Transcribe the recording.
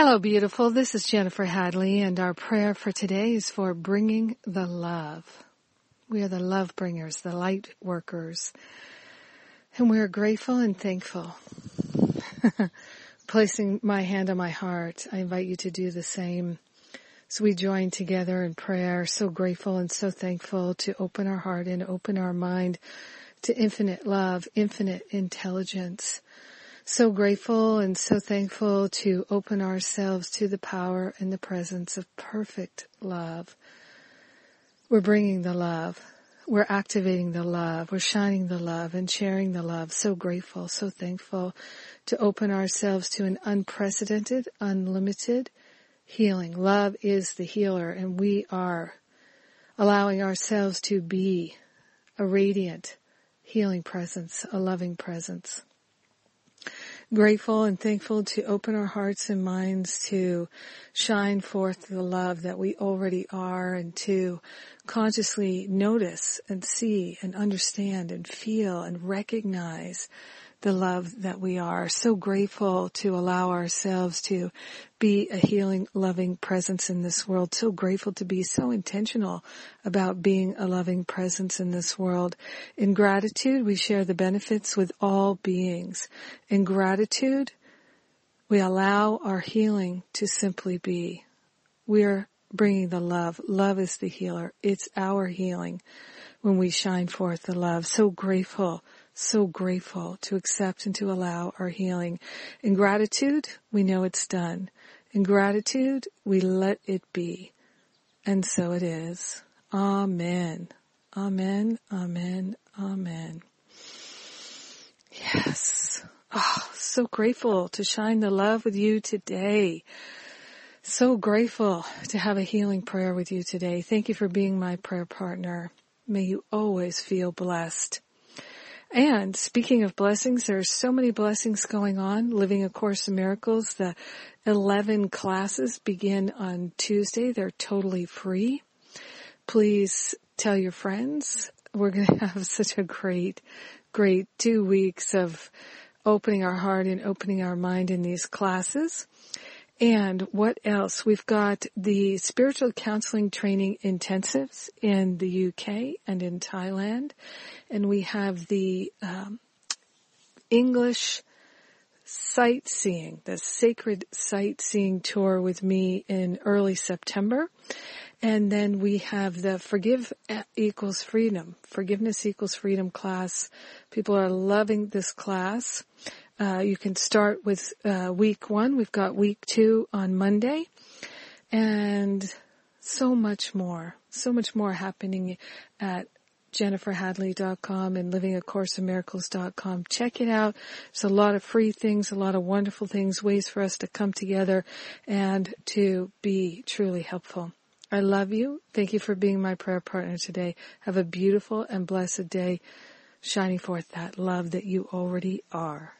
Hello, beautiful. This is Jennifer Hadley, and our prayer for today is for bringing the love. We are the love bringers, the light workers, and we are grateful and thankful. Placing my hand on my heart, I invite you to do the same. So we join together in prayer, so grateful and so thankful to open our heart and open our mind to infinite love, infinite intelligence so grateful and so thankful to open ourselves to the power and the presence of perfect love. We're bringing the love. We're activating the love. We're shining the love and sharing the love. So grateful, so thankful to open ourselves to an unprecedented, unlimited healing. Love is the healer and we are allowing ourselves to be a radiant healing presence, a loving presence grateful and thankful to open our hearts and minds to shine forth the love that we already are and to consciously notice and see and understand and feel and recognize the love that we are. So grateful to allow ourselves to be a healing, loving presence in this world. So grateful to be so intentional about being a loving presence in this world. In gratitude, we share the benefits with all beings. In gratitude, we allow our healing to simply be. We are bringing the love. Love is the healer. It's our healing when we shine forth the love. So grateful so grateful to accept and to allow our healing. In gratitude, we know it's done. In gratitude, we let it be. And so it is. Amen. Amen. Amen. Amen. Yes. Oh, so grateful to shine the love with you today. So grateful to have a healing prayer with you today. Thank you for being my prayer partner. May you always feel blessed. And speaking of blessings, there are so many blessings going on. Living A Course in Miracles, the 11 classes begin on Tuesday. They're totally free. Please tell your friends. We're going to have such a great, great two weeks of opening our heart and opening our mind in these classes. And what else? We've got the spiritual counseling training intensives in the UK and in Thailand. And we have the um, English sightseeing, the sacred sightseeing tour with me in early September. And then we have the forgive equals freedom, forgiveness equals freedom class. People are loving this class. Uh, you can start with uh, week one. We've got week two on Monday, and so much more, so much more happening at jenniferhadley.com and livingacourseofmiracles.com. Check it out. There's a lot of free things, a lot of wonderful things, ways for us to come together and to be truly helpful. I love you. Thank you for being my prayer partner today. Have a beautiful and blessed day, shining forth that love that you already are.